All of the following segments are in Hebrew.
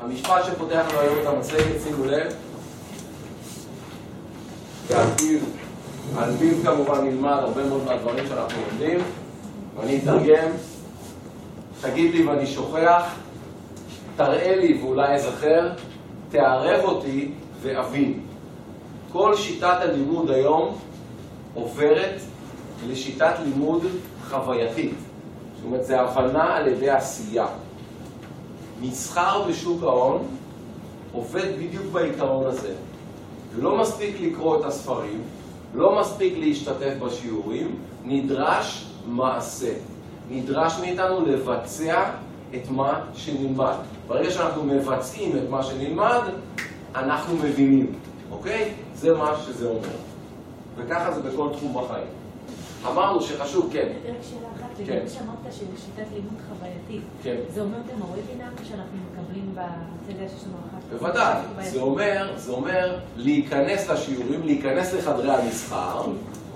המשפט שפותח לנו היום את המצגת, שימו לב, ועל פיו, על פיו כמובן נלמד הרבה מאוד מהדברים שאנחנו לומדים, ואני אתרגם, תגיד לי ואני שוכח, תראה לי ואולי אזכר, תערב אותי ואבין. כל שיטת הלימוד היום עוברת לשיטת לימוד חווייתית. זאת אומרת, זה הבנה על ידי עשייה. מסחר בשוק ההון עובד בדיוק בעיקרון הזה. ולא מספיק לקרוא את הספרים, לא מספיק להשתתף בשיעורים, נדרש מעשה. נדרש מאיתנו לבצע את מה שנלמד. ברגע שאנחנו מבצעים את מה שנלמד, אנחנו מבינים, אוקיי? זה מה שזה אומר. וככה זה בכל תחום בחיים. אמרנו שחשוב, כן. רק שאלה אחת, כן. לגבי שאמרת ששיטת לימוד חווייתית, כן. זה אומר גם הוובינר שאנחנו מקבלים בהצגה שיש לנו אחת? בוודאי, זה אומר, זה אומר להיכנס לשיעורים, להיכנס לחדרי המסחר,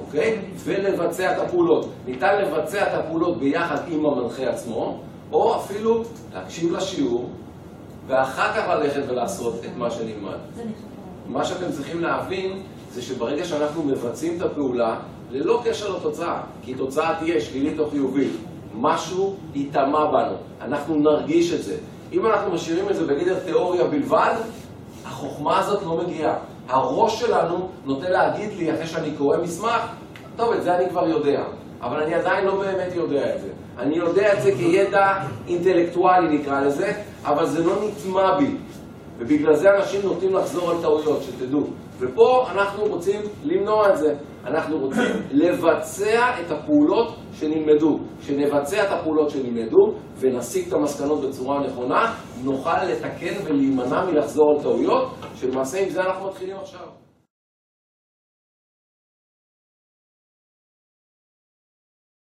אוקיי? ולבצע את הפעולות. ניתן לבצע את הפעולות ביחד עם המנחה עצמו, או אפילו להקשיב לשיעור, ואחר כך ללכת ולעשות את מה שנלמד. מה שאתם צריכים להבין זה שברגע שאנחנו מבצעים את הפעולה, ללא קשר לתוצאה, כי תוצאה תהיה שלילית או חיובית, משהו ייטמע בנו, אנחנו נרגיש את זה. אם אנחנו משאירים את זה בגדר תיאוריה בלבד, החוכמה הזאת לא מגיעה. הראש שלנו נוטה להגיד לי, אחרי שאני קורא מסמך, טוב, את זה אני כבר יודע, אבל אני עדיין לא באמת יודע את זה. אני יודע את זה כידע אינטלקטואלי נקרא לזה, אבל זה לא נטמע בי. ובגלל זה אנשים נוטים לחזור על טעויות, שתדעו. ופה אנחנו רוצים למנוע את זה. אנחנו רוצים לבצע את הפעולות שנלמדו. כשנבצע את הפעולות שנלמדו ונסיק את המסקנות בצורה נכונה, נוכל לתקן ולהימנע מלחזור על טעויות, שלמעשה עם זה אנחנו מתחילים עכשיו.